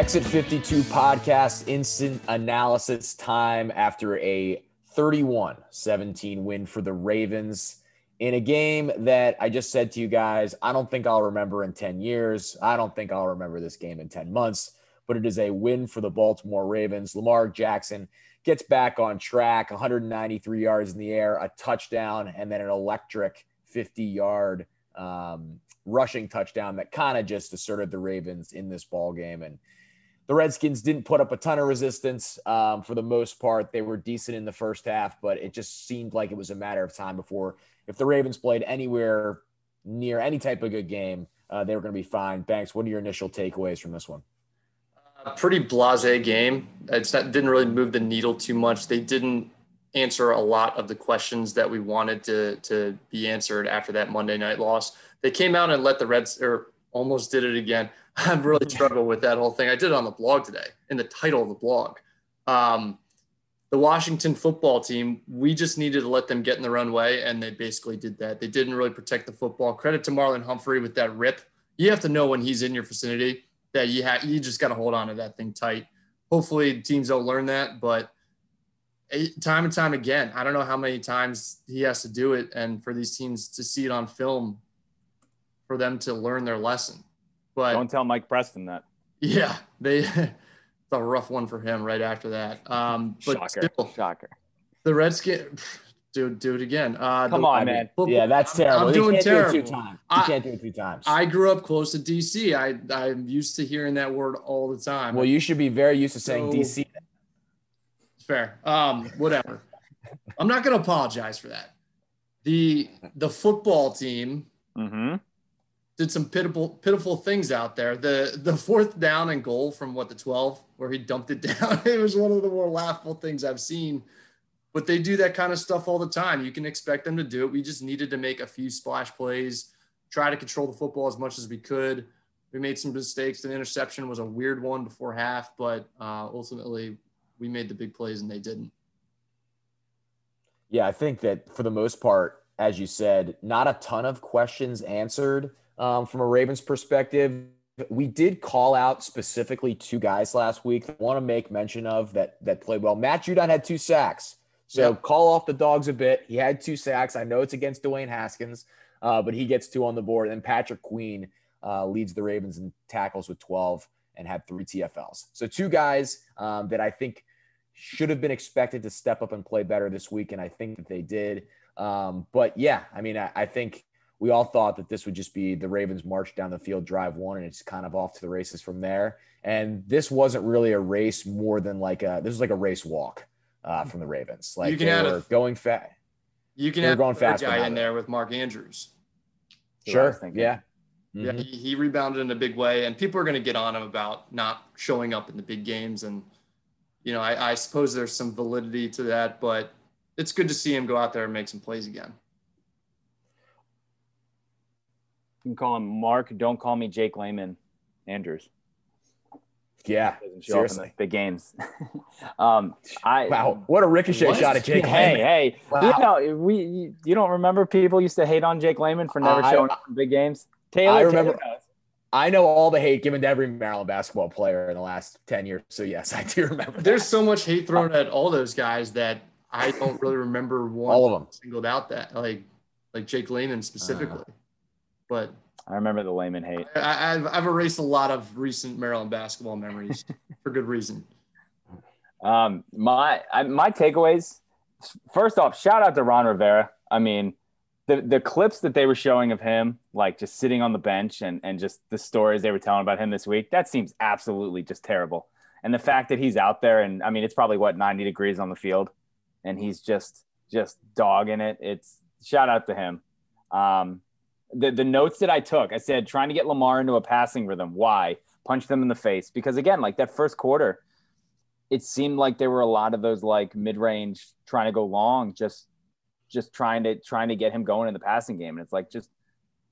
Exit 52 podcast instant analysis time after a 31 17 win for the Ravens in a game that I just said to you guys, I don't think I'll remember in 10 years. I don't think I'll remember this game in 10 months, but it is a win for the Baltimore Ravens. Lamar Jackson gets back on track, 193 yards in the air, a touchdown, and then an electric 50 yard um, rushing touchdown that kind of just asserted the Ravens in this ball game. And the Redskins didn't put up a ton of resistance um, for the most part. They were decent in the first half, but it just seemed like it was a matter of time before, if the Ravens played anywhere near any type of good game, uh, they were going to be fine. Banks, what are your initial takeaways from this one? A pretty blase game. It's not, didn't really move the needle too much. They didn't answer a lot of the questions that we wanted to to be answered after that Monday night loss. They came out and let the Reds or almost did it again. I've really struggled with that whole thing. I did it on the blog today in the title of the blog. Um, the Washington football team, we just needed to let them get in their own way, and they basically did that. They didn't really protect the football. Credit to Marlon Humphrey with that rip. You have to know when he's in your vicinity that you have you just got to hold on to that thing tight. Hopefully, teams don't learn that, but time and time again, I don't know how many times he has to do it, and for these teams to see it on film, for them to learn their lesson. But don't tell Mike Preston that. Yeah, they it's a rough one for him right after that. Um, but Shocker. still, Shocker. The Redskins, do do it again. Uh, Come the, on, man. Football, yeah, that's terrible. I'm you doing can't terrible. Do it two times. You I, can't do it two times. I grew up close to DC. I I'm used to hearing that word all the time. well, you should be very used to saying So- DC. Fair. Um, whatever. I'm not going to apologize for that. The the football team Mm-hmm. Did some pitiful pitiful things out there. The the fourth down and goal from what the 12 where he dumped it down. It was one of the more laughable things I've seen. But they do that kind of stuff all the time. You can expect them to do it. We just needed to make a few splash plays, try to control the football as much as we could. We made some mistakes. The interception was a weird one before half, but uh, ultimately we made the big plays and they didn't. Yeah, I think that for the most part, as you said, not a ton of questions answered um, from a Ravens perspective. We did call out specifically two guys last week. I want to make mention of that that played well. Matt Judon had two sacks, so Yep. call off the dogs a bit. He had two sacks. I know it's against Dwayne Haskins, uh, but he gets two on the board. And Patrick Queen uh, leads the Ravens in tackles with 12 and had three TFLs. So two guys um, that I think should have been expected to step up and play better this week, and I think that they did. Um, but yeah, I mean, I, I think we all thought that this would just be the Ravens march down the field, drive one, and it's kind of off to the races from there. And this wasn't really a race more than like a this was like a race walk uh, from the Ravens. Like You can they add a- going fast. You can They were have going a fast guy in there with Mark Andrews. That's what I Sure. Yeah. Yeah, Mhm. he, he rebounded in a big way, and people are going to get on him about not showing up in the big games. And, you know, I, I suppose there's some validity to that, but it's good to see him go out there and make some plays again. You can call him Mark. Don't call me Jake Layman Andrews. Yeah. Doesn't show up in Seriously. the big games. um, I Wow. What a ricochet What? shot at Jake Hey, Layman. hey, Wow. you know we you, you don't remember people used to hate on Jake Layman for never I- showing up in big games. Taylor, I remember- Taylor. I know all the hate given to every Maryland basketball player in the last 10 years. So yes, I do remember that. There's so much hate thrown at all those guys that I don't really remember one all of them. singled out that like like Jake Layman Uh. But I remember the Layman hate. I, I've I've erased a lot of recent Maryland basketball memories for good reason. Um, my I, my takeaways. First off, shout out to Ron Rivera. I mean, the the clips that they were showing of him, like just sitting on the bench, and and just the stories they were telling about him this week, that seems absolutely just terrible. And the fact that he's out there, and I mean, it's probably what ninety degrees on the field, and he's just just dogging it. It's shout out to him. Um, the the notes that I took, I said trying to get Lamar into a passing rhythm. Why? Punch them in the face because again, like that first quarter, it seemed like there were a lot of those like mid-range trying to go long, just just trying to trying to get him going in the passing game. And it's like just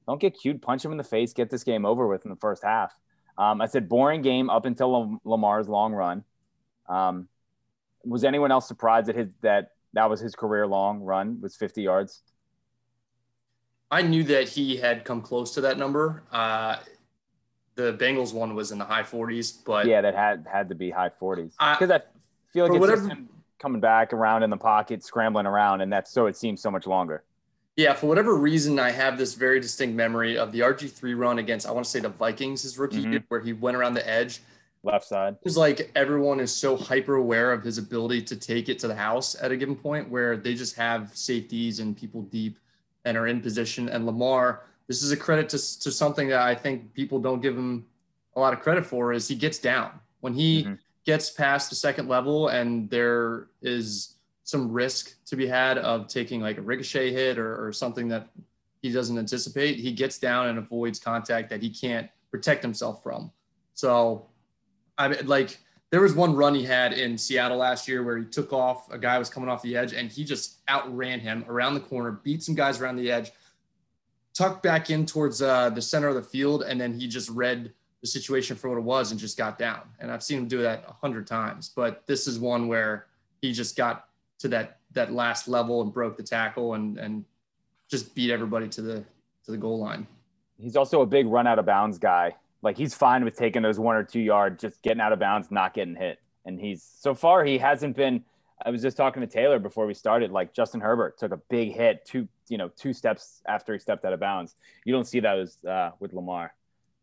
don't get cute, punch him in the face, get this game over with in the first half. Um, I said boring game up until Lamar's long run. Um, was anyone else surprised that his that that was his career long run was 50 yards? I knew that he had come close to that number. Uh, the Bengals one was in the high 40s, but yeah, that had had to be high 40s because I, feel like it's whatever- just him coming back around in the pocket, scrambling around, and that's so it seems so much longer. Yeah, for whatever reason, I have this very distinct memory of the RG3 run against, I want to say the Vikings, his rookie Mhm. year, where he went around the edge. Left side. It was like everyone is so hyper aware of his ability to take it to the house at a given point where they just have safeties and people deep and are in position. And Lamar, this is a credit to, to something that I think people don't give him a lot of credit for is he gets down. When he Mhm. gets past the second level and there is some risk to be had of taking like a ricochet hit or, or something that he doesn't anticipate, he gets down and avoids contact that he can't protect himself from. So, I mean, like there was one run he had in Seattle last year where he took off, a guy was coming off the edge and he just outran him around the corner, beat some guys around the edge, tucked back in towards uh, the center of the field, and then he just read the situation for what it was and just got down. And I've seen him do that a hundred times, but this is one where he just got to that that last level and broke the tackle and and just beat everybody to the to the goal line. He's also a big run out of bounds guy. Like he's fine with taking those one or two yard, just getting out of bounds, not getting hit. And he's so far he hasn't been. I was just talking to Taylor before we started. Like Justin Herbert took a big hit two, you know, two steps after he stepped out of bounds. You don't see with uh, with Lamar.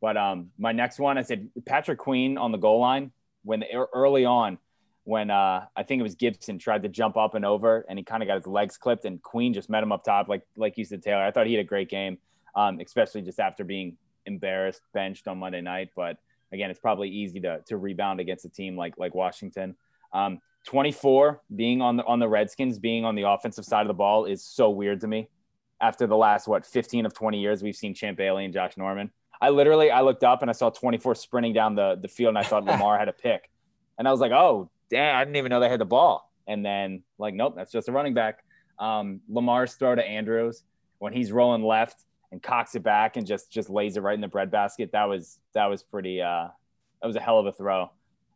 But um, my next one, I said Patrick Queen on the goal line when early on, when uh, I think it was Gibson tried to jump up and over, and he kind of got his legs clipped, and Queen just met him up top, like like you said, Taylor. I thought he had a great game, um, especially just after being embarrassed, benched on Monday night. But again, it's probably easy to to rebound against a team like like Washington. Um, 24 being on the on the Redskins, being on the offensive side of the ball is so weird to me. After the last what 15 of 20 years, we've seen Champ Bailey and Josh Norman. I literally I looked up and I saw 24 sprinting down the the field, and I thought Lamar had a pick, and I was like, oh damn, I didn't even know they had the ball. And then like, nope, that's just a running back. Um, Lamar's throw to Andrews when he's rolling left and cocks it back and just just lays it right in the breadbasket. That was that was pretty. Uh, that was a hell of a throw.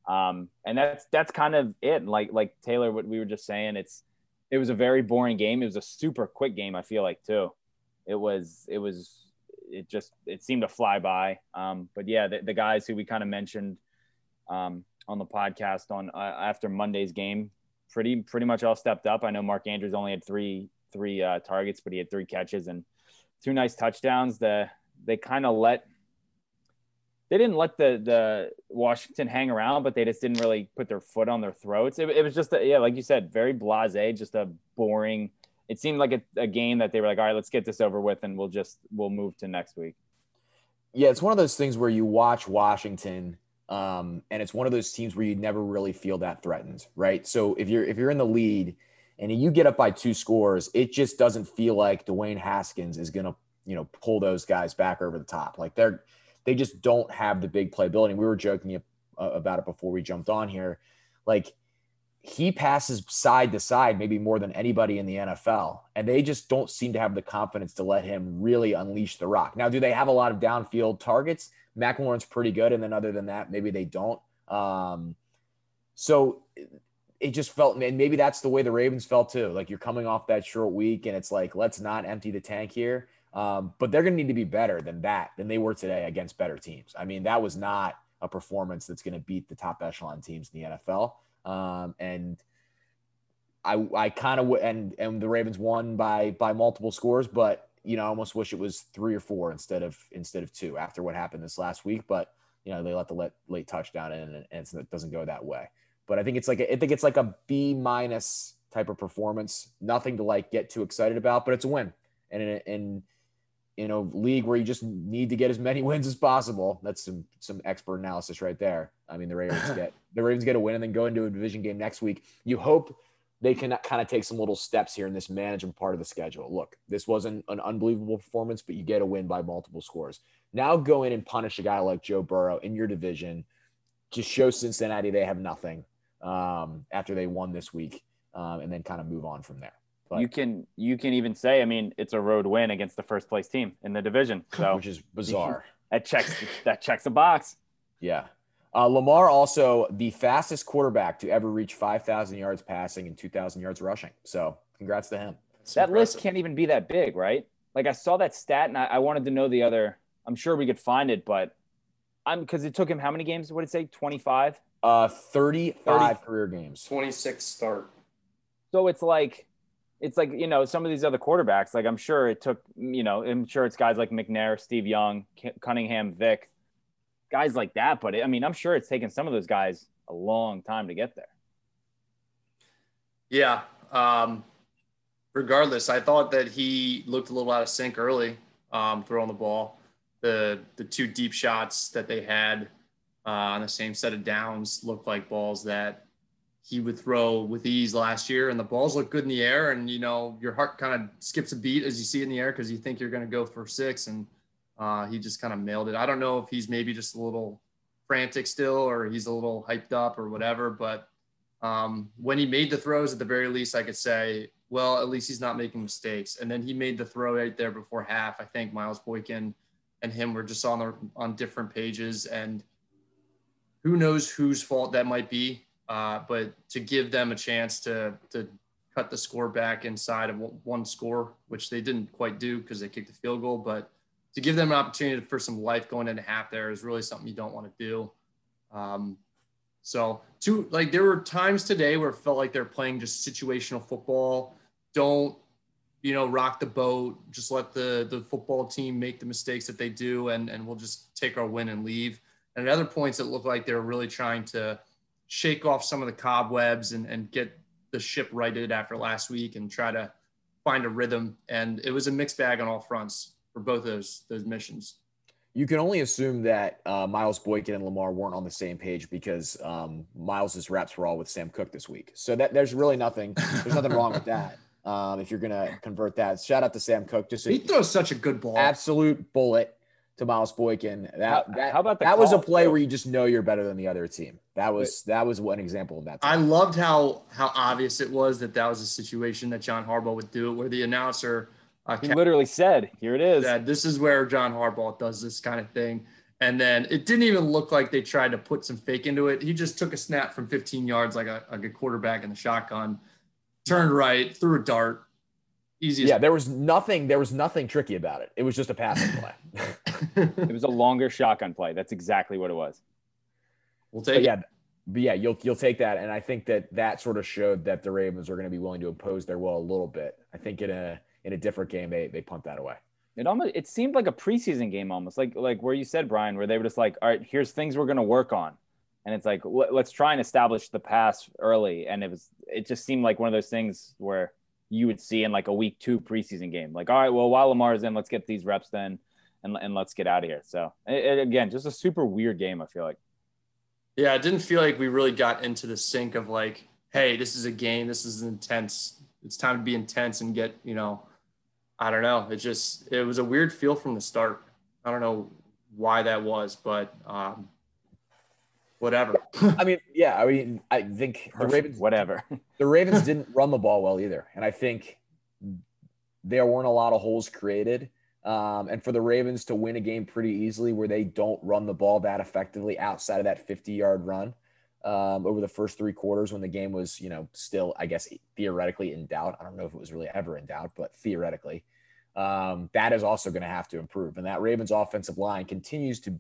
Um, and that's that's kind of it. Like like Taylor, what we were just saying, it's it was a very boring game. It was a super quick game. I feel like too. It was it was it just it seemed to fly by. Um, but yeah, the, the guys who we kind of mentioned um, on the podcast on uh, after Monday's game, pretty pretty much all stepped up. I know Mark Andrews only had three three uh, targets, but he had three catches and two nice touchdowns. The they kind of let they didn't let the the Washington hang around, but they just didn't really put their foot on their throats. It, it was just a, yeah, like you said, very blasé, just a boring. It seemed like a, a game that they were like, all right, let's get this over with, and we'll just we'll move to next week. Yeah, it's one of those things where you watch Washington, um, and it's one of those teams where you never really feel that threatened, right? So if you're if you're in the lead and you get up by two scores, it just doesn't feel like Dwayne Haskins is gonna you know pull those guys back over the top. Like they're they just don't have the big playability. We were joking about it before we jumped on here. Like he passes side to side maybe more than anybody in the NFL, and they just don't seem to have the confidence to let him really unleash the rock. Now, do they have a lot of downfield targets? McLaurin's pretty good, and then other than that, maybe they don't. Um, so it just felt, and maybe that's the way the Ravens felt too. Like you're coming off that short week, and it's like let's not empty the tank here. Um, but they're going to need to be better than that than they were today against better teams. I mean, that was not a performance that's going to beat the top echelon teams in the NFL. Um, and I, I kind of and and the Ravens won by by multiple scores, but you know, I almost wish it was three or four instead of instead of two after what happened this last week. But you know, they let the let, late touchdown in, and, and it doesn't go that way. But I think it's like a, I think it's like a B minus type of performance. Nothing to like get too excited about, but it's a win. And in, in in a league where you just need to get as many wins as possible. That's some some expert analysis right there. I mean, the Ravens get the Ravens get a win and then go into a division game next week. You hope they can kind of take some little steps here in this management part of the schedule. Look, this wasn't an unbelievable performance, but you get a win by multiple scores. Now go in and punish a guy like Joe Burrow in your division. Just show Cincinnati they have nothing um, after they won this week, um, and then kind of move on from there. But, you can you can even say, I mean, it's a road win against the first place team in the division. So which is bizarre. that checks that checks a box. Yeah. Uh, Lamar also the fastest quarterback to ever reach 5,000 yards passing and 2,000 yards rushing. So congrats to him. That's that impressive. list can't even be that big, right? Like I saw that stat and I, I wanted to know the other. I'm sure we could find it, but I'm because it took him how many games? What did it say? 25? Uh, 35 career games. 26 start. So it's like, it's like you know some of these other quarterbacks. Like I'm sure it took you know I'm sure it's guys like McNair, Steve Young, Cunningham, Vick, guys like that. But it, I mean I'm sure it's taken some of those guys a long time to get there. Yeah. Um, regardless, I thought that he looked a little out of sync early, um, throwing the ball. The the two deep shots that they had uh, on the same set of downs looked like balls that he would throw with ease last year, and the balls look good in the air. And you know, your heart kind of skips a beat as you see it in the air because you think you're going to go for six, and uh, he just kind of mailed it. I don't know if he's maybe just a little frantic still, or he's a little hyped up, or whatever. But um, when he made the throws, at the very least, I could say well, at least he's not making mistakes. And then he made the throw right there before half. I think Miles Boykin and him were just on the, on different pages, and who knows whose fault that might be. Uh, but to give them a chance to to cut the score back inside of one score, which they didn't quite do because they kicked the field goal, but to give them an opportunity for some life going into half there is really something you don't want to do. Um, so, two like there were times today where it felt like they're playing just situational football don't you know rock the boat just let the the football team make the mistakes that they do and and we'll just take our win and leave and at other points it looked like they were really trying to shake off some of the cobwebs and and get the ship righted after last week and try to find a rhythm and it was a mixed bag on all fronts for both those those missions you can only assume that uh, Miles Boykin and Lamar weren't on the same page because um, Miles's reps were all with Sam Koch this week. So that there's really nothing. There's nothing wrong with that. Um, if you're gonna convert that, shout out to Sam Koch. Just a, he throws such a good ball, absolute bullet to Miles Boykin. That how, that, how about that was a play where you just know you're better than the other team. That was that was one example of that. Time. I loved how how obvious it was that that was a situation that John Harbaugh would do it, where the announcer uh, he literally said, "Here it is." That this is where John Harbaugh does this kind of thing. And then it didn't even look like they tried to put some fake into it. He just took a snap from 15 yards like a, like a quarterback in the shotgun, turned right, threw a dart, Easy. Yeah, there was nothing. There was nothing tricky about it. It was just a passing play. it was a longer shotgun play. That's exactly what it was. We'll take. But yeah, but yeah, you'll you'll take that, and I think that that sort of showed that the Ravens are going to be willing to impose their will a little bit. I think in a in a different game, they they punt that away. It almost it seemed like a preseason game, almost like like where you said Brian, where they were just like, all right, here's things we're going to work on, and it's like let's try and establish the pass early, and it was it just seemed like one of those things where you would see in like a week two preseason game. Like, all right, well, while Lamar's in, let's get these reps then and, and let's get out of here. So, it, again, just a super weird game, I feel like. Yeah, it didn't feel like we really got into the sync of like, hey, this is a game, this is intense. It's time to be intense and get, you know, I don't know. It just, it was a weird feel from the start. I don't know why that was, but um, whatever. I mean, yeah, I mean, I think the Ravens, whatever. the Ravens didn't run the ball well either, and I think there weren't a lot of holes created. Um, and for the Ravens to win a game pretty easily, where they don't run the ball that effectively outside of that 50-yard run um, over the first three quarters, when the game was, you know, still, I guess, theoretically in doubt. I don't know if it was really ever in doubt, but theoretically, um, that is also going to have to improve. And that Ravens offensive line continues to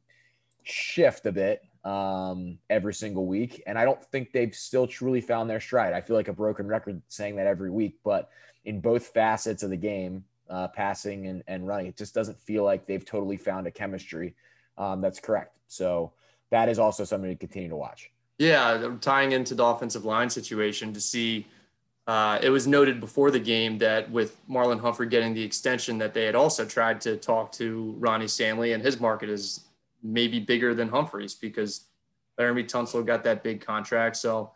shift a bit um, every single week. And I don't think they've still truly found their stride. I feel like a broken record saying that every week, but in both facets of the game, uh, passing and, and running, it just doesn't feel like they've totally found a chemistry um, that's correct. So that is also something to continue to watch. Yeah, tying into the offensive line situation to see. Uh, it was noted before the game that with Marlon Humphrey getting the extension, that they had also tried to talk to Ronnie Stanley, and his market is maybe bigger than Humphreys because Laremy Tunsil got that big contract. So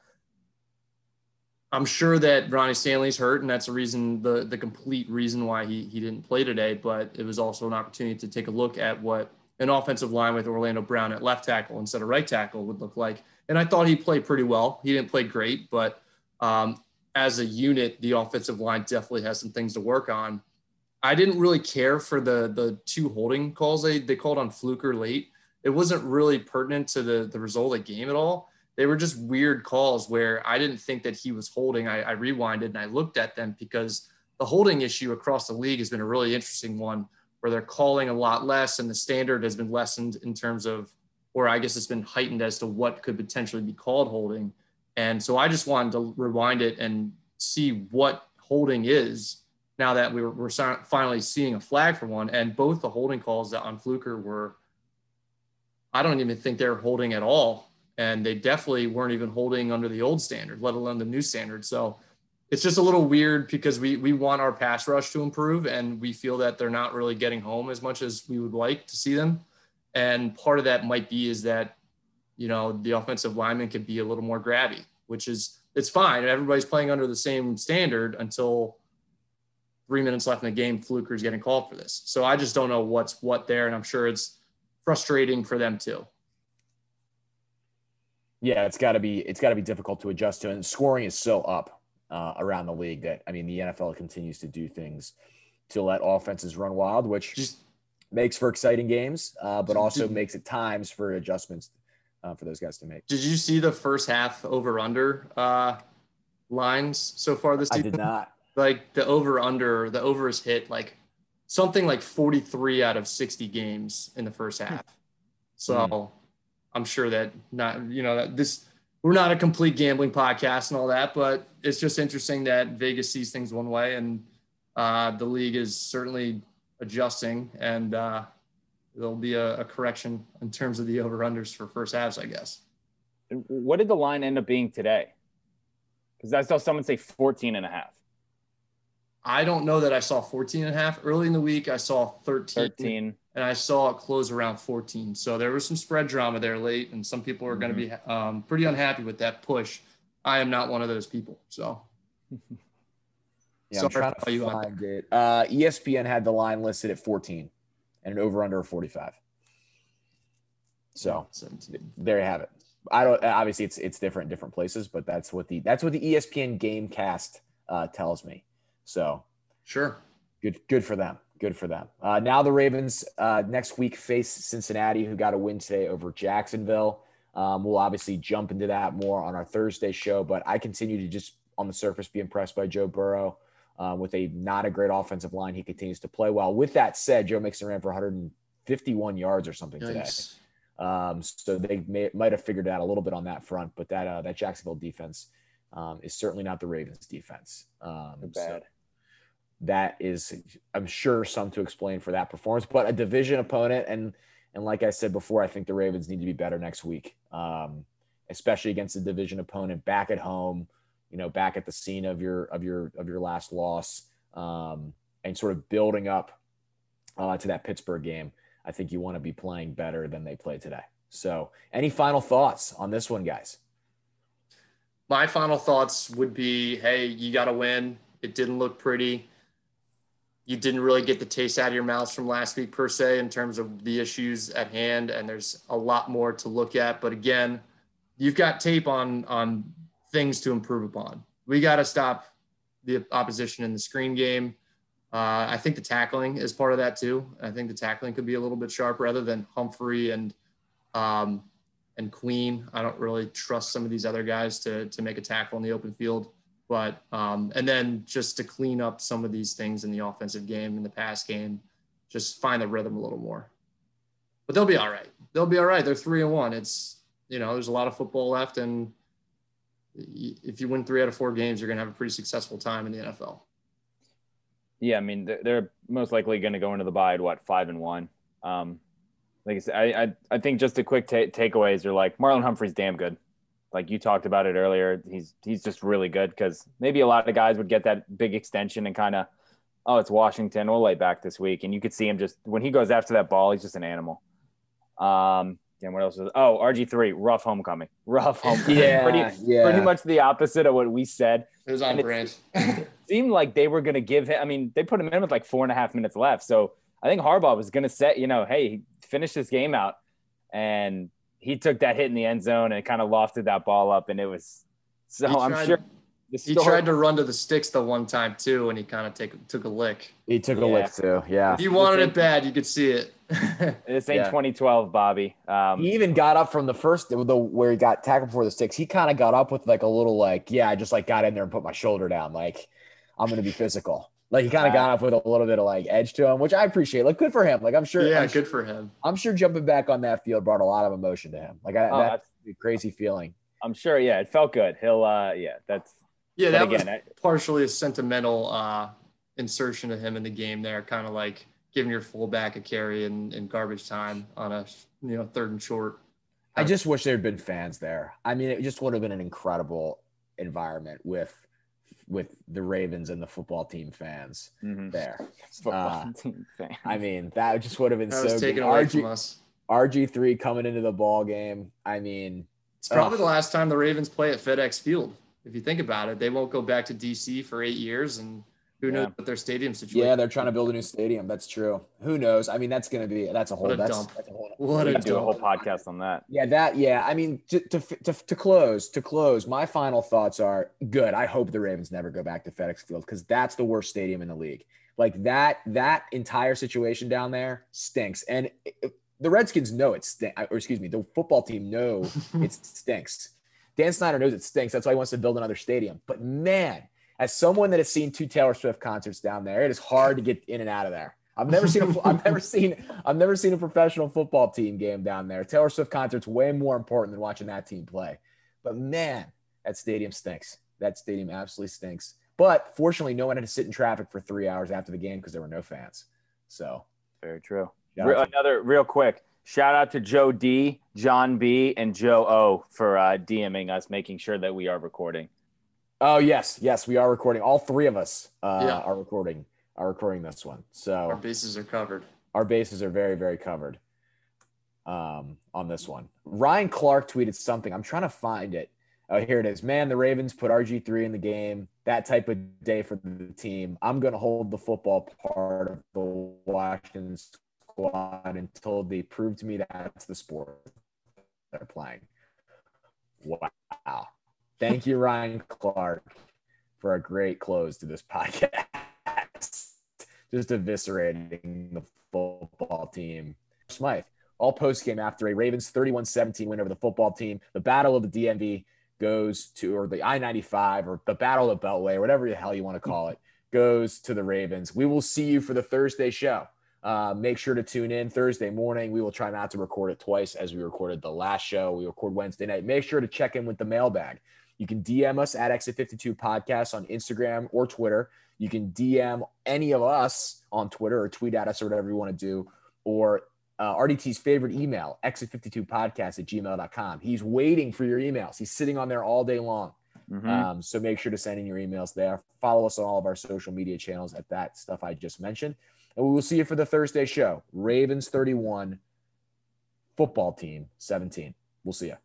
I'm sure that Ronnie Stanley's hurt, and that's the reason the the complete reason why he he didn't play today. But it was also an opportunity to take a look at what an offensive line with Orlando Brown at left tackle instead of right tackle would look like. And I thought he played pretty well. He didn't play great, but um, as a unit, the offensive line definitely has some things to work on. I didn't really care for the the two holding calls they they called on Fluker late it wasn't really pertinent to the the result of the game at all. They were just weird calls where I didn't think that he was holding. I, I rewinded and I looked at them because the holding issue across the league has been a really interesting one where they're calling a lot less and the standard has been lessened in terms of or I guess it's been heightened as to what could potentially be called holding. And so I just wanted to rewind it and see what holding is now that we're, we're finally seeing a flag for one. And both the holding calls that on Fluker were, I don't even think they're holding at all. And they definitely weren't even holding under the old standard, let alone the new standard. So it's just a little weird because we we want our pass rush to improve and we feel that they're not really getting home as much as we would like to see them. And part of that might be is that, you know, the offensive lineman could be a little more grabby, which is it's fine. Everybody's playing under the same standard until three minutes left in the game. Fluker's getting called for this. So I just don't know what's what there. And I'm sure it's frustrating for them too. Yeah, it's gotta be it's gotta be difficult to adjust to. And scoring is so up uh, around the league that I mean the NFL continues to do things to let offenses run wild, which just makes for exciting games, uh, but also did, makes it times for adjustments uh, for those guys to make. Did you see the first half over under uh, lines so far this season? I did not. Like the over under, the over is hit like something like 43 out of 60 games in the first half. So mm. I'm sure that not, you know, that this we're not a complete gambling podcast and all that, but it's just interesting that Vegas sees things one way and uh, the league is certainly adjusting and uh, there'll be a, a, correction in terms of the over unders for first halves, I guess. What did the line end up being today? Because I saw someone say 14 and a half. I don't know that I saw 14 and a half. Early in the week, I saw 13. 13 and I saw it close around 14. So there was some spread drama there late, and some people are going to mm-hmm. be um, pretty unhappy with that push. I am not one of those people. So. yeah, I'm trying to you find it. Uh, ESPN had the line listed at 14 and an over under of 45. So 17. there you have it. I don't obviously it's it's different in different places, but that's what the that's what the ESPN Gamecast uh, tells me. So sure, good good for them good for them. Uh, now the Ravens uh, next week face Cincinnati, who got a win today over Jacksonville. Um, we'll obviously jump into that more on our Thursday show, but I continue to just on the surface be impressed by Joe Burrow. Uh, with a not a great offensive line, he continues to play well. With that said, Joe Mixon ran for 151 yards or something nice. today. Um, so they may, might have figured out a little bit on that front, but that uh, that Jacksonville defense um, is certainly not the Ravens defense. Um, bad. That is, I'm sure, some to explain for that performance. But a division opponent, and and like I said before, I think the Ravens need to be better next week, um, especially against a division opponent back at home. You know, back at the scene of your of your of your last loss, um, and sort of building up uh, to that Pittsburgh game. I think you want to be playing better than they played today. So, any final thoughts on this one, guys? My final thoughts would be, hey, you got to win. It didn't look pretty you didn't really get the taste out of your mouth from last week per se in terms of the issues at hand and there's a lot more to look at. But again you've got tape on on things to improve upon. We got to stop the opposition in the screen game. Uh, i think the tackling is part of that too. I think the tackling could be a little bit sharper rather than humphrey and um, and queen. I don't really trust some of these other guys to to make a tackle in the open field but um, and then just to clean up some of these things in the offensive game in the pass game, just find the rhythm a little more. But they'll be all right. They'll be all right. They're three and one. It's you know there's a lot of football left, and if you win three out of four games, you're gonna have a pretty successful time in the NFL. Yeah, I mean they're most likely going to go into the bye at what five and one. Um, like I said, I, I, I think just a quick ta- takeaways are like Marlon Humphrey's damn good like you talked about it earlier, he's he's just really good because maybe a lot of guys would get that big extension and kind of, oh, it's Washington, we'll lay back this week, and you could see him just when he goes after that ball, he's just an animal. Um, and what else is? Oh, RG three, rough homecoming, rough homecoming. yeah, pretty, yeah, pretty much the opposite of what we said. It was on brand. It seemed like they were going to give him. I mean, they put him in with like four and a half minutes left, so I think Harbaugh was going to set, you know, hey, finish this game out, and he took that hit in the end zone and kind of lofted that ball up, and it was so. He I'm tried, sure he tried to run to the sticks the one time too, and he kind of take took a lick. He took yeah. a lick too. Yeah, if you wanted it bad, you could see it. this ain't yeah. 2012, Bobby. Um, he even got up from the first the where he got tackled before the sticks. He kind of got up with like a little like, yeah, I just like got in there and put my shoulder down, like I'm gonna be physical. Like he kind of got off with a little bit of like edge to him, which I appreciate. Like good for him. Like I'm sure. Yeah, I'm good sure, for him. I'm sure jumping back on that field brought a lot of emotion to him. Like I, Oh, that's a crazy feeling. I'm sure. Yeah, it felt good. He'll. uh Yeah, that's. Yeah, that again, was I- partially a sentimental uh, insertion of him in the game there, kind of like giving your fullback a carry in, in garbage time on a you know third and short. I just wish there had been fans there. I mean, it just would have been an incredible environment with with the Ravens and the football team fans mhm. there. Football Uh, team fan. I mean, that just would have been that so was good. taken away from RG, us. RG3 coming into the ball game. I mean, It's probably Ugh. the last time the Ravens play at FedEx Field. If you think about it, they won't go back to DC for eight years, and who Yeah. knows what their stadium situation. yeah, they're trying to build a new stadium. That's true. Who knows? I mean, that's going to be that's a whole What a that's, dump. that's a whole What we a do a whole podcast on that. Yeah, that yeah. I mean, to, to to to close to close, my final thoughts are good. I hope the Ravens never go back to FedEx Field because that's the worst stadium in the league. Like that that entire situation down there stinks, and it- it- the Redskins know it stinks. Or excuse me, the football team know it stinks. Dan Snyder knows it stinks. That's why he wants to build another stadium. But man, as someone that has seen two Taylor Swift concerts down there, it is hard to get in and out of there. I've never seen a I've never seen I've never seen a professional football team game down there. Taylor Swift concert's way more important than watching that team play. But man, that stadium stinks. That stadium absolutely stinks. But fortunately, no one had to sit in traffic for three hours after the game because there were no fans. So Very true. Re- another real quick shout out to Joe D, John B, and Joe O for uh, DMing us, making sure that we are recording. Oh yes, yes, we are recording. All three of us uh, Yeah. are recording are recording this one. So Our bases are covered. our bases are very very covered um, on this one. Ryan Clark tweeted something. I'm trying to find it. Oh, here it is. Man, the Ravens put RG3 in the game. That type of day for the team. I'm going to hold the football part of the Washington squad until they prove to me that's the sport they're playing. Wow. Thank you, Ryan Clark, for a great close to this podcast. Just eviscerating the football team. Smythe, all post game after a Ravens 31 17 win over the football team. The battle of the DMV goes to, or the I 95, or the battle of the Beltway, or whatever the hell you want to call it, goes to the Ravens. We will see you for the Thursday show. Uh, make sure to tune in Thursday morning. We will try not to record it twice as we recorded the last show. We record Wednesday night. Make sure to check in with the mailbag. You can DM us at Exit 52 Podcast on Instagram or Twitter. You can DM any of us on Twitter or tweet at us or whatever you want to do. Or uh, RDT's favorite email, exit52podcast at gmail.com. He's waiting for your emails. He's sitting on there all day long. Mhm. Um, so make sure to send in your emails there. Follow us on all of our social media channels at that stuff I just mentioned. And we will see you for the Thursday show. Ravens 31, football team 17. We'll see you.